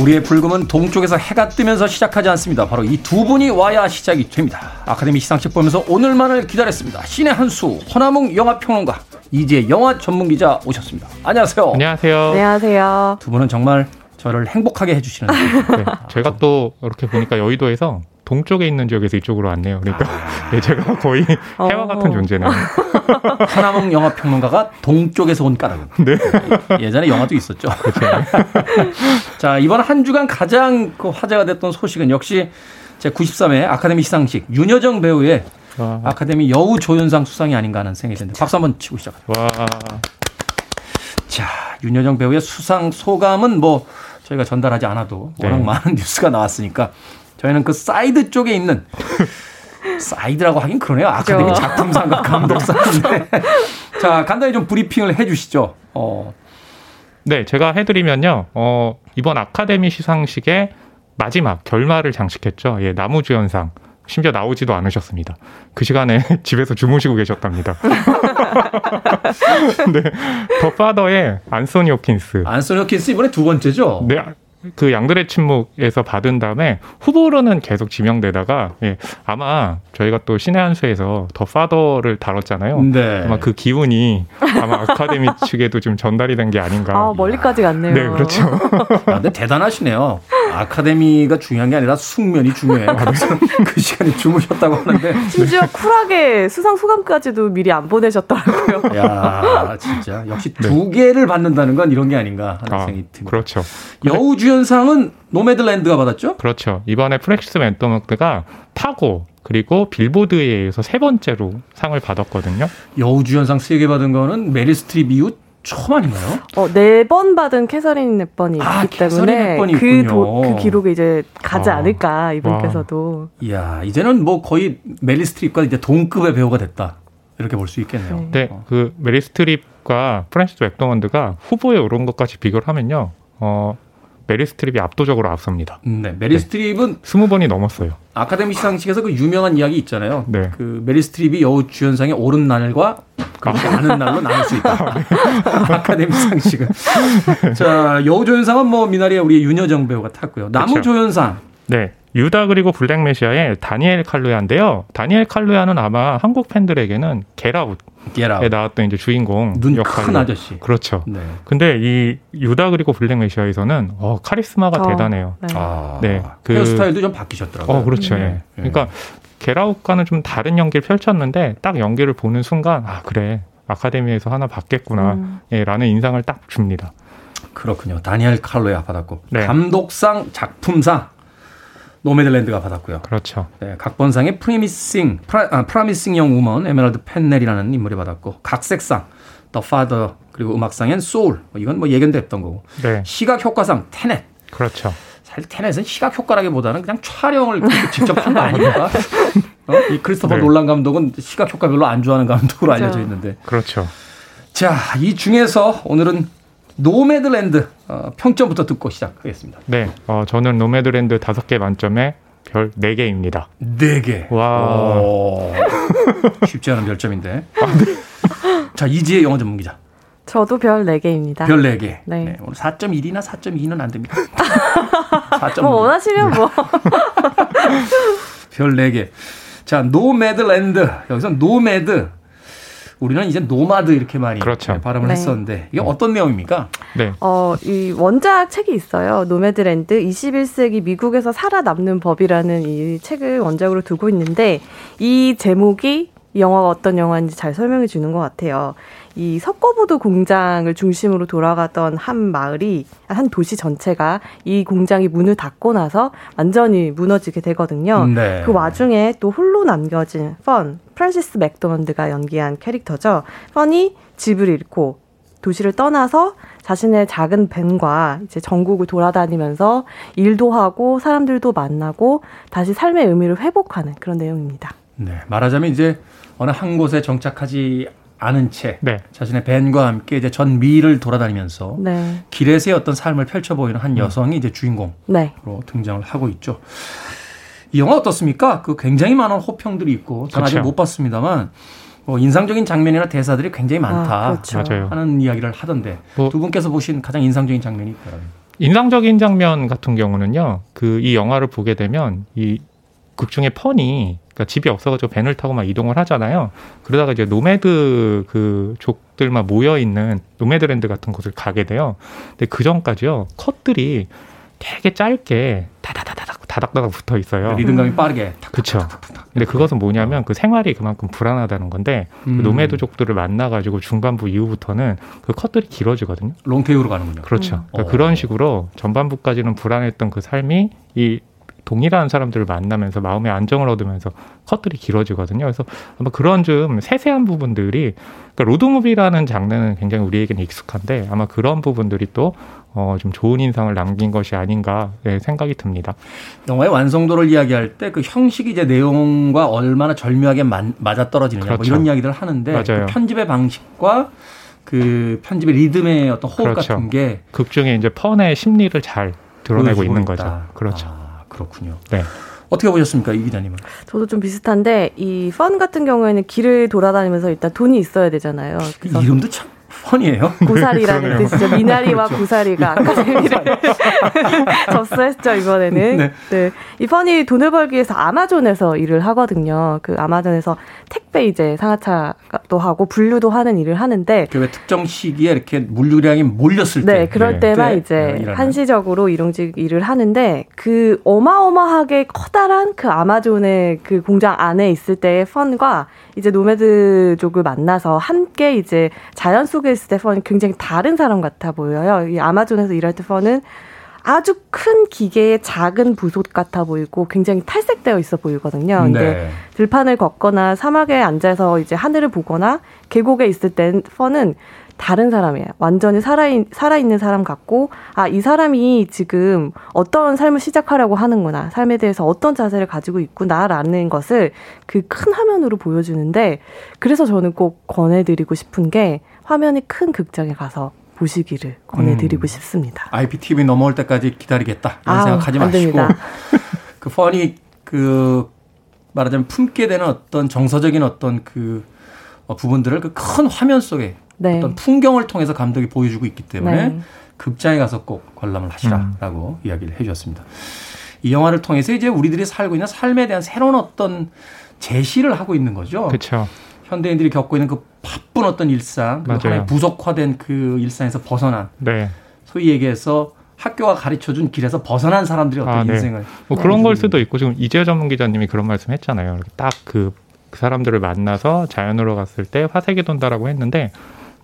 우리의 불금은 동쪽에서 해가 뜨면서 시작하지 않습니다. 바로 이 두 분이 와야 시작이 됩니다. 아카데미 시상식 보면서 오늘만을 기다렸습니다. 신의 한 수 허나몽 영화평론가 이제 영화 전문 기자 오셨습니다. 안녕하세요. 안녕하세요. 안녕하세요. 두 분은 정말 저를 행복하게 해주시는. 네, 제가 또 이렇게 보니까 여의도에서 동쪽에 있는 지역에서 이쪽으로 왔네요. 그러니까 아. 네, [laughs] 제가 거의 해와 같은 어. 존재네요. [laughs] 하나몽 영화 평론가가 동쪽에서 온 까닭은. [laughs] 네. 예전에 영화도 있었죠. 그렇죠. 자 이번 한 주간 가장 그 화제가 됐던 소식은 역시 제 93회 아카데미 시상식 윤여정 배우의 와. 아카데미 여우 조연상 수상이 아닌가 하는 생각이 드는데 박수 한번 치고 시작하죠. 와. 자 윤여정 배우의 수상 소감은 뭐 저희가 전달하지 않아도 워낙 네. 많은 뉴스가 나왔으니까 저희는 그 사이드 쪽에 있는 [laughs] 사이드라고 하긴 그러네요. 아카데미 작품상과 감독상인데. 자, 간단히 좀 브리핑을 해 주시죠. 어. 네, 제가 해드리면요. 어, 이번 아카데미 시상식의 마지막 결말을 장식했죠. 예, 나무주연상. 심지어 나오지도 않으셨습니다. 그 시간에 [laughs] 집에서 주무시고 계셨답니다. [laughs] 네. 더 파더의 안소니 호킨스. 안소니 호킨스 이번에 두 번째죠? 네. 그 양들의 침묵에서 받은 다음에 후보로는 계속 지명되다가 예, 아마 저희가 또 신의 한 수에서 더 파더를 다뤘잖아요. 네. 아마 그 기운이 아마 아카데미 측에도 좀 전달이 된 게 아닌가. 아, 멀리까지 갔네요. 네, 그렇죠. 아, 근데 대단하시네요. 아카데미가 중요한 게 아니라 숙면이 중요해요. [laughs] 그래서 그 시간에 주무셨다고 하는데 심지어 쿨하게 수상 소감까지도 미리 안 보내셨더라고요. [laughs] 야, 진짜 역시 네. 두 개를 받는다는 건 이런 게 아닌가 하는 아, 생각이 듭니다. 그렇죠. 여우주 주연상은 노매드랜드가 받았죠? 그렇죠. 이번에 프란시스 맥도먼드가 타고 그리고 빌보드에 이어서 세 번째로 상을 받았거든요. 여우주연상 세 개 받은 거는 메릴 스트립 이후 처음 아닌가요? 어, 네 번 받은 캐서린 헵번이 아, 있기 때문에 그, 도, 그 기록을 이제 가지 아. 않을까 이분께서도. 이야 이제는 뭐 거의 메릴 스트립과 이제 동급의 배우가 됐다 이렇게 볼 수 있겠네요. 네, 네 어. 그 메릴 스트립과 프랜시스 맥도먼드가 후보에 오른 것까지 비교를 하면요. 어, 메릴 스트립이 압도적으로 앞섭니다. 네, 메릴 네. 스트립은 스무 번이 넘었어요. 아카데미 시상식에서 그 유명한 이야기 있잖아요. 네. 그 메릴 스트립이 여우 주연상에 오른 날과 그렇지 않은 날로 나눌 수 있다. [laughs] 아, 네. [laughs] 아카데미 시상식은. 자, 여우 조연상은 뭐 미나리의 우리 윤여정 배우가 탔고요. 남우 그렇죠. 조연상. 네. 유다 그리고 블랙 메시아의 다니엘 칼루야인데요. 다니엘 칼루야는 아마 한국 팬들에게는 Get Out 에 나왔던 이제 주인공 눈큰 아저씨. 그렇죠. 네. 근데 이 유다 그리고 블랙 메시아에서는 어, 카리스마가 어, 대단해요. 네. 아, 네. 그 헤어스타일도 좀 바뀌셨더라고요. 어, 그렇죠. 네. 예. 그러니까 Get Out과는 좀 다른 연기를 펼쳤는데 딱 연기를 보는 순간 아 그래 아카데미에서 하나 받겠구나 음. 예, 라는 인상을 딱 줍니다. 그렇군요. 다니엘 칼루야 받았고 네. 감독상, 작품상 노매드랜드가 받았고요. 그렇죠. 네, 각본상의 Promising, 프라, 아, Promising Young Woman 에메랄드 펜넬이라는 인물이 받았고 각색상 The Father 그리고 음악상엔 소울 뭐 이건 뭐 예견도 했던 거고 네. 시각 효과상 테넷 그렇죠. 사실 테넷은 시각 효과라기보다는 그냥 촬영을 직접 한 거 아닙니까? [laughs] 어? 이 크리스토퍼 네. 놀란 감독은 시각 효과 별로 안 좋아하는 감독으로 그렇죠. 알려져 있는데. 그렇죠. 자, 이 중에서 오늘은 노매드랜드 어, 평점부터 듣고 시작하겠습니다. 네, 어, 저는 노매드랜드 다섯 개 만점에 별 4개입니다. 4개. 와. 쉽지 않은 별점인데. 아, 네. 자, 이지혜 영어 전문 기자. 저도 별 4개입니다. 별 4개. 네. 네. 오늘 4.1이나 4.2는 안 됩니다. [laughs] 4.5. 뭐 원하시면 뭐. [laughs] 별 4개. 자, 노매드랜드. 여기서 nomad. 우리는 이제 노마드 이렇게 많이 그렇죠. 발음을 네. 했었는데 이게 어떤 내용입니까? 네. 어, 이 원작 책이 있어요. 노매드랜드 21세기 미국에서 살아남는 법이라는 이 책을 원작으로 두고 있는데 이 제목이 이 영화가 어떤 영화인지 잘 설명해 주는 것 같아요. 이 석고보드 공장을 중심으로 돌아가던 한 마을이 한 도시 전체가 이 공장이 문을 닫고 나서 완전히 무너지게 되거든요. 네. 그 와중에 또 홀로 남겨진 펀 프란시스 맥도먼드가 연기한 캐릭터죠. 펀이 집을 잃고 도시를 떠나서 자신의 작은 밴과 이제 전국을 돌아다니면서 일도 하고 사람들도 만나고 다시 삶의 의미를 회복하는 그런 내용입니다. 네, 말하자면 이제 어느 한 곳에 정착하지 않은 채 네. 자신의 밴과 함께 이제 전 미를 돌아다니면서 네. 길에서의 어떤 삶을 펼쳐 보이는 한 음. 여성이 이제 주인공으로 네. 등장을 하고 있죠. 이 영화 어떻습니까? 그 굉장히 많은 호평들이 있고 저는 아직 못 봤습니다만 뭐 인상적인 장면이나 대사들이 굉장히 많다 아, 그렇죠. 하는 이야기를 하던데 뭐 두 분께서 보신 가장 인상적인 장면이 있더라고요. 인상적인 장면 같은 경우는요. 그 이 영화를 보게 되면 이 극 중에 펀이 그러니까 집이 없어가지고 밴을 타고 막 이동을 하잖아요. 그러다가 이제 nomad 그 족들만 모여 있는 노매드랜드 같은 곳을 가게 돼요. 근데 그 전까지요 컷들이 되게 짧게 다다다다닥 다닥다닥 붙어 있어요. 리듬감이 빠르게. 그렇죠. 근데 그것은 뭐냐면 그 생활이 그만큼 불안하다는 건데 그 음. 그 nomad족들을 만나가지고 중반부 이후부터는 그 컷들이 길어지거든요. 롱테이크로 가는군요. 그렇죠. 음. 그러니까 그런 식으로 전반부까지는 불안했던 그 삶이 이 동일한 사람들을 만나면서 마음의 안정을 얻으면서 컷들이 길어지거든요. 그래서 아마 그런 좀 세세한 부분들이 그러니까 로드무비라는 장르는 굉장히 우리에게는 익숙한데 아마 그런 부분들이 또 어, 좀 좋은 인상을 남긴 것이 아닌가 네, 생각이 듭니다. 영화의 완성도를 이야기할 때 그 형식이 이제 내용과 얼마나 절묘하게 맞아 떨어지느냐 뭐 그렇죠. 뭐 이런 이야기들을 하는데 그 편집의 방식과 그 편집의 리듬의 어떤 호흡 그렇죠. 같은 게 극중에 이제 펀의 심리를 잘 드러내고 있는 있다. 거죠. 그렇죠. 아. 그렇군요. 네. 어떻게 보셨습니까, 이 기자님은? 저도 좀 비슷한데 이 펀 같은 경우에는 길을 돌아다니면서 일단 돈이 있어야 되잖아요. 이름도 참 펀이에요. [laughs] 고사리라는 뜻이죠. 미나리와 그렇죠. 고사리가 아카데미를 [laughs] [laughs] 접수했죠 이번에는. 네. 네. 이 펀이 돈을 벌기 위해서 아마존에서 일을 하거든요. 그 아마존에서 택배 이제 상하차도 하고 분류도 하는 일을 하는데. 그 왜 특정 시기에 이렇게 물류량이 몰렸을 때. 네, 그럴 네. 때만 이제 네, 한시적으로 일용직 일을 하는데 그 어마어마하게 커다란 그 아마존의 그 공장 안에 있을 때의 펀과 이제 노매드족을 만나서 함께 이제 자연 속에 때 펀이 굉장히 다른 사람 같아 보여요. 이 아마존에서 일할 때 펀은 아주 큰 기계의 작은 부속 같아 보이고 굉장히 탈색되어 있어 보이거든요. 근데 네. 들판을 걷거나 사막에 앉아서 이제 하늘을 보거나 계곡에 있을 땐 펀은 다른 사람이에요. 완전히 살아있, 살아있는 사람 같고, 아, 이 사람이 지금 어떤 삶을 시작하려고 하는구나. 삶에 대해서 어떤 자세를 가지고 있구나라는 것을 그 큰 화면으로 보여주는데, 그래서 저는 꼭 권해드리고 싶은 게 화면이 큰 극장에 가서 보시기를 권해드리고 음. 싶습니다. IPTV 넘어올 때까지 기다리겠다. 이런 아, 생각하지 마시고. [laughs] 그 펀이 그 말하자면 품게 되는 어떤 정서적인 어떤 그 부분들을 그 큰 화면 속에 네. 어떤 풍경을 통해서 감독이 보여주고 있기 때문에 네. 극장에 가서 꼭 관람을 하시라라고 음. 이야기를 해주셨습니다. 이 영화를 통해서 이제 우리들이 살고 있는 삶에 대한 새로운 어떤 제시를 하고 있는 거죠. 그렇죠. 현대인들이 겪고 있는 그 바쁜 어떤 일상, 그 하나의 부속화된 그 일상에서 벗어난 네. 소위 얘기해서 학교가 가르쳐준 길에서 벗어난 사람들의 어떤 아, 네. 인생을 뭐 그런 걸 수도 있고 지금 이재 전문 기자님이 그런 말씀했잖아요. 딱그 그 사람들을 만나서 자연으로 갔을 때 화색이 돈다라고 했는데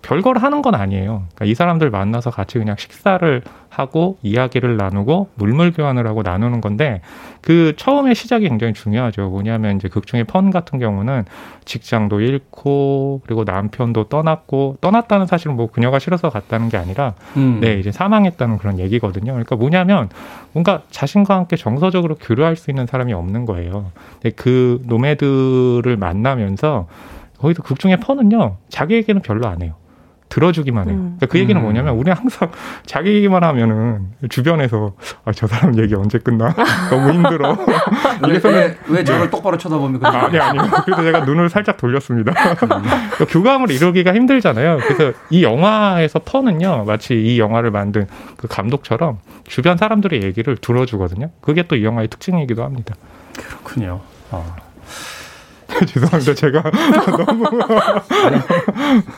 별걸 하는 건 아니에요. 그러니까 이 사람들 만나서 같이 그냥 식사를 하고 이야기를 나누고 물물 교환을 하고 나누는 건데 그 처음에 시작이 굉장히 중요하죠. 뭐냐면 이제 극중의 펀 같은 경우는 직장도 잃고 그리고 남편도 떠났고 떠났다는 사실은 뭐 그녀가 싫어서 갔다는 게 아니라 음. 네 이제 사망했다는 그런 얘기거든요. 그러니까 뭐냐면 뭔가 자신과 함께 정서적으로 교류할 수 있는 사람이 없는 거예요. 그 노매드를 만나면서 거기서 극중의 펀은요 자기 얘기는 별로 안 해요. 들어주기만 해요. 음. 그러니까 그 얘기는 음. 뭐냐면 우리는 항상 자기 얘기만 하면은 주변에서 아, 저 사람 얘기 언제 끝나? [laughs] 너무 힘들어. 여기서는 [laughs] 왜, 왜 저를 똑바로 쳐다봅니까? 아, 아니 아니. 그래서 제가 눈을 살짝 돌렸습니다. [laughs] 그러니까 교감을 이루기가 힘들잖아요. 그래서 이 영화에서 펀은요 마치 이 영화를 만든 그 감독처럼 주변 사람들의 얘기를 들어주거든요. 그게 또 이 영화의 특징이기도 합니다. 그렇군요. 어. [laughs] 죄송합니다. 제가 [laughs] 너무 아니,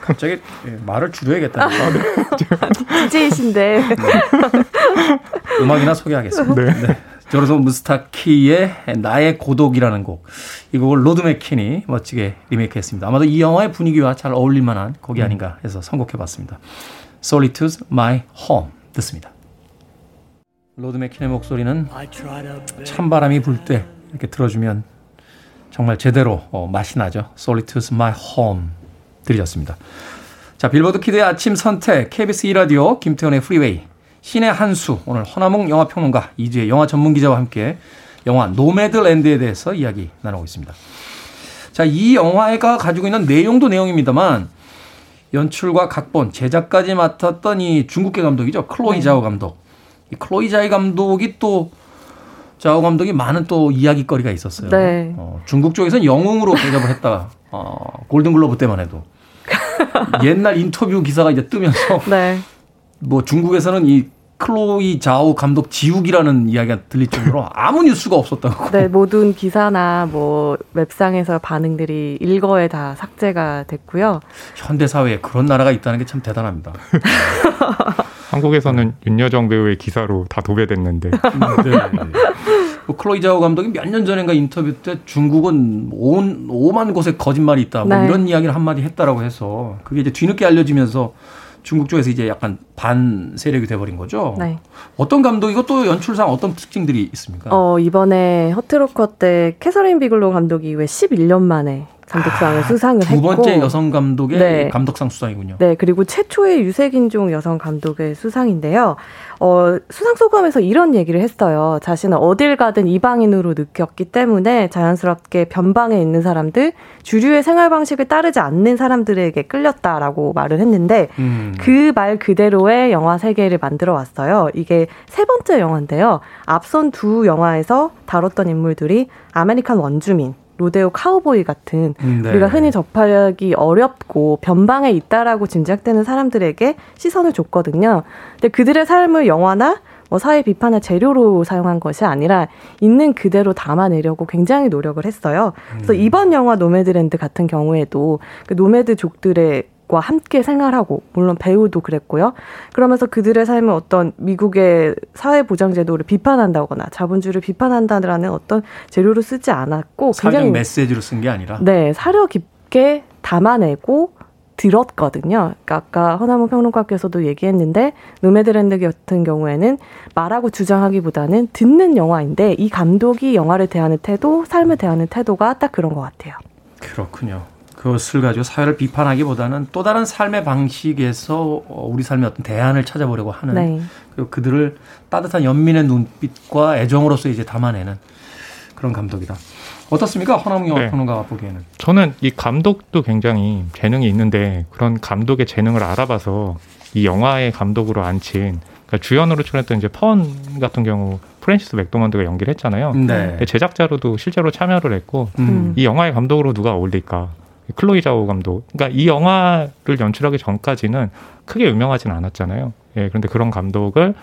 갑자기 예, 말을 줄여야겠다. 아, 네. [laughs] DJ이신데 네. 음악이나 소개하겠습니다. 네. 네. 조르주 무스타키의 나의 고독이라는 곡. 이 곡을 로드 맥퀸이 멋지게 리메이크했습니다. 아마도 이 영화의 분위기와 잘 어울릴 만한 곡이 아닌가 해서 선곡해봤습니다. Solitude's My Home 듣습니다. 로드 맥킨의 목소리는 찬바람이 불 때 이렇게 들어주면 정말 제대로 어, 맛이 나죠. Solitude's My Home 들으셨습니다. 자, 빌보드 키드의 아침 선택, KBS 2라디오, 김태훈의 프리웨이, 신의 한수, 오늘 허남웅 영화평론가, 이지혜 영화 전문기자와 함께 영화 노매드랜드에 대해서 이야기 나누고 있습니다. 자, 이 영화가 가지고 있는 내용도 내용입니다만, 연출과 각본, 제작까지 맡았던 이 중국계 감독이죠. 클로이 네. 자오 감독. 이 클로이 자이 감독이 또 자오 감독이 많은 또 이야기거리가 있었어요. 네. 어, 중국 쪽에서는 영웅으로 대접을 했다. 어, 골든글로브 때만 해도. [laughs] 옛날 인터뷰 기사가 이제 뜨면서 네. 뭐 중국에서는 이 클로이 자오 감독 지옥이라는 이야기가 들릴 정도로 아무 뉴스가 없었다고. 네, 모든 기사나 뭐 웹상에서 반응들이 일거에 다 삭제가 됐고요. 현대 사회에 그런 나라가 있다는 게 참 대단합니다. [laughs] 한국에서는 윤여정 배우의 기사로 다 도배됐는데. [laughs] 네. 뭐 클로이 자오 감독이 몇 년 전인가 인터뷰 때 중국은 온 5만 곳에 거짓말이 있다. 뭐 네. 이런 이야기를 한마디 했다라고 해서 그게 이제 뒤늦게 알려지면서 중국 쪽에서 이제 약간 반 세력이 돼버린 거죠. 네. 어떤 감독 이것도 연출상 어떤 특징들이 있습니까? 어 이번에 허트로커 때 캐서린 비글로 감독이 왜 11년 만에 감독상을 아, 수상을 두 했고 두 번째 여성 감독의 네. 감독상 수상이군요. 네, 그리고 최초의 유색인종 여성 감독의 수상인데요. 어, 수상 소감에서 이런 얘기를 했어요. 자신은 어딜 가든 이방인으로 느꼈기 때문에 자연스럽게 변방에 있는 사람들, 주류의 생활 방식을 따르지 않는 사람들에게 끌렸다라고 말을 했는데 음. 그말 그대로의 영화 세계를 만들어 왔어요. 이게 세 번째 영화인데요. 앞선 두 영화에서 다뤘던 인물들이 American 원주민 로데오 카우보이 같은 음, 네. 우리가 흔히 접하기 어렵고 변방에 있다라고 짐작되는 사람들에게 시선을 줬거든요. 근데 그들의 삶을 영화나 뭐 사회 비판의 재료로 사용한 것이 아니라 있는 그대로 담아내려고 굉장히 노력을 했어요. 그래서 음. 이번 영화 노매드랜드 같은 경우에도 그 노매드족들의 과 함께 생활하고 물론 배우도 그랬고요. 그러면서 그들의 삶을 어떤 미국의 사회 보장 제도를 비판한다거나 자본주의를 비판한다라는 어떤 재료로 쓰지 않았고 굉장히 메시지로 쓴 게 아니라 네 사려 깊게 담아내고 들었거든요. 그러니까 아까 허남웅 평론가께서도 얘기했는데 노매드랜드 같은 경우에는 말하고 주장하기보다는 듣는 영화인데 이 감독이 영화를 대하는 태도, 삶을 대하는 태도가 딱 그런 것 같아요. 그렇군요. 그것을 가지고 사회를 비판하기보다는 또 다른 삶의 방식에서 우리 삶의 어떤 대안을 찾아보려고 하는 네. 그리고 그들을 따뜻한 연민의 눈빛과 애정으로서 이제 담아내는 그런 감독이다. 어떻습니까? 허남영 네. 평론가가 보기에는. 저는 이 감독도 굉장히 재능이 있는데 그런 감독의 재능을 알아봐서 이 영화의 감독으로 앉힌 그러니까 주연으로 출연했던 이제 펀 같은 경우 프랜시스 맥도먼드가 연기를 했잖아요. 네. 제작자로도 실제로 참여를 했고 음. 이 영화의 감독으로 누가 어울릴까? 클로이 자오 감독. 그러니까 이 영화를 연출하기 전까지는 크게 유명하진 않았잖아요. 예, 그런데 그런 감독을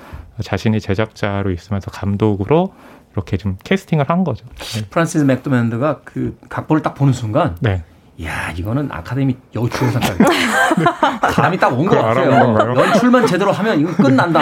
자신이 제작자로 있으면서 감독으로 이렇게 좀 캐스팅을 한 거죠. 네. 프란시스 맥도맨드가 그 각본을 딱 보는 순간 네. 야 이거는 아카데미 여주연상까지 감이 딱 온 것 같아요. 연출만 제대로 하면 이거 끝난다.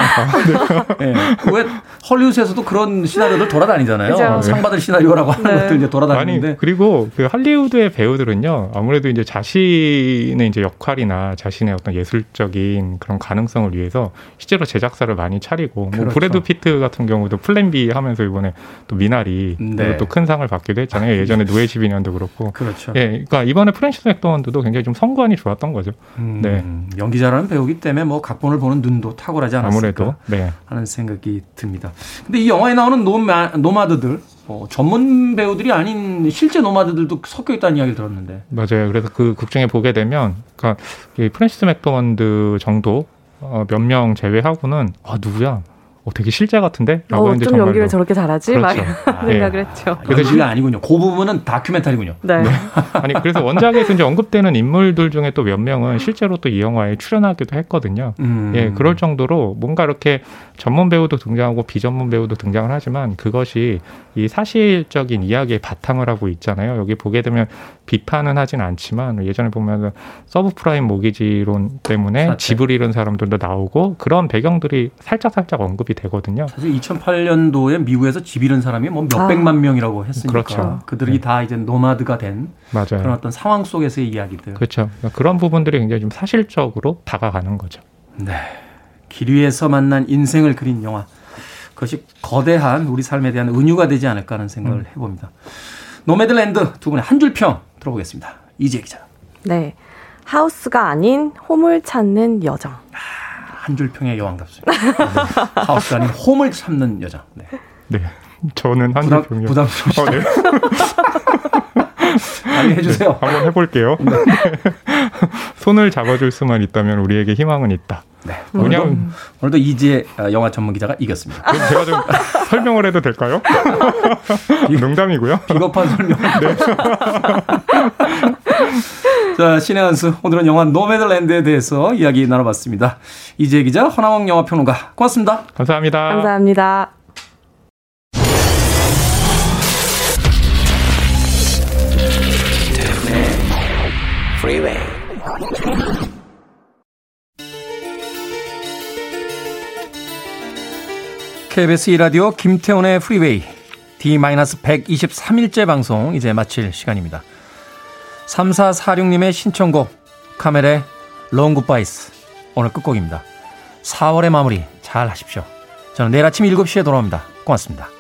네. 왜 헐리우드에서도 그런 시나리오들 돌아다니잖아요. 그렇죠. 상 받을 시나리오라고 하는 네. 것들 이제 돌아다니는데. 아니, 그리고 그 할리우드의 배우들은요 아무래도 이제 자신의 이제 역할이나 자신의 어떤 예술적인 그런 가능성을 위해서 실제로 제작사를 많이 차리고 뭐 그렇죠. 뭐 브래드 피트 같은 경우도 플랜 B 하면서 이번에 또 미나리 네. 또큰 상을 받기도 했잖아요. 예전에 노예 12년도 그렇고. 그렇죠. 예, 그러니까 이번 이번에 프랜시스 맥도먼드도 굉장히 좀 선구안이 좋았던 거죠. 음, 네. 연기 잘하는 배우기 때문에 뭐 각본을 보는 눈도 탁월하지 않았을까 네. 하는 생각이 듭니다. 근데 이 영화에 나오는 노마, 노마드들 뭐 전문 배우들이 아닌 실제 노마드들도 섞여 있다는 이야기를 들었는데. 맞아요. 그래서 그 극중에 보게 되면 그러니까 이 프랜시스 맥도먼드 정도 어, 몇 명 제외하고는 아 누구야? 어, 되게 실제 같은데? 라고 어, 좀 정말로. 연기를 저렇게 잘하지? 그렇죠. 막 아, 생각을 네. 했죠. 연기가 아니군요. 그 부분은 다큐멘터리군요. 네. 네. [laughs] 아니, 그래서 원작에서 이제 언급되는 인물들 중에 또 몇 명은 실제로 또 이 영화에 출연하기도 했거든요. 음. 예, 그럴 정도로 뭔가 이렇게 전문 배우도 등장하고 비전문 배우도 등장을 하지만 그것이 이 사실적인 이야기에 바탕을 하고 있잖아요. 여기 보게 되면 비판은 하진 않지만 예전에 보면 서브프라임 모기지론 때문에 사태. 집을 잃은 사람들도 나오고 그런 배경들이 살짝 살짝 언급이 되거든요. 사실 2008년도에 미국에서 집 잃은 사람이 뭐 몇백만 아. 명이라고 했으니까 그렇죠. 그들이 네. 다 이제 노마드가 된 맞아요. 그런 어떤 상황 속에서의 이야기들. 그렇죠. 그러니까 그런 부분들이 굉장히 좀 사실적으로 다가가는 거죠. 네. 길 위에서 만난 인생을 그린 영화. 그것이 거대한 우리 삶에 대한 은유가 되지 않을까 하는 생각을 음. 해봅니다. 노매드랜드 두 분의 한 줄 평 들어보겠습니다. 이지혜 기자. 네. house가 아닌 home을 찾는 여정. 아. 한줄 평의 여왕답습니다. 네. 하우스 아닌 home을 찾는 여정. 네. 네. 저는 한줄 평이요. 부담스러우시죠? 어, 네. [laughs] 아니 해주세요. 한번 해볼게요. 네. [laughs] 손을 잡아줄 수만 있다면 우리에게 희망은 있다. 네. 왜냐면 오늘도, 오늘도 이지혜 어, 영화 전문 기자가 이겼습니다. 제가 좀 [laughs] 설명을 해도 될까요? 농담이고요. 비겁한 설명. 네. 자, 신의 한수. 오늘은 영화 노매들랜드에 대해서 이야기 나눠봤습니다. 이재 기자, 허나왕 영화평론가. 고맙습니다. 감사합니다. 감사합니다. KBS 2라디오 김태훈의 프리웨이 D-123일째 방송 이제 마칠 시간입니다. 3446님의 신청곡 카멜의 Long Goodbyes 오늘 끝곡입니다. 4월의 마무리 잘 하십시오. 저는 내일 아침 7시에 돌아옵니다. 고맙습니다.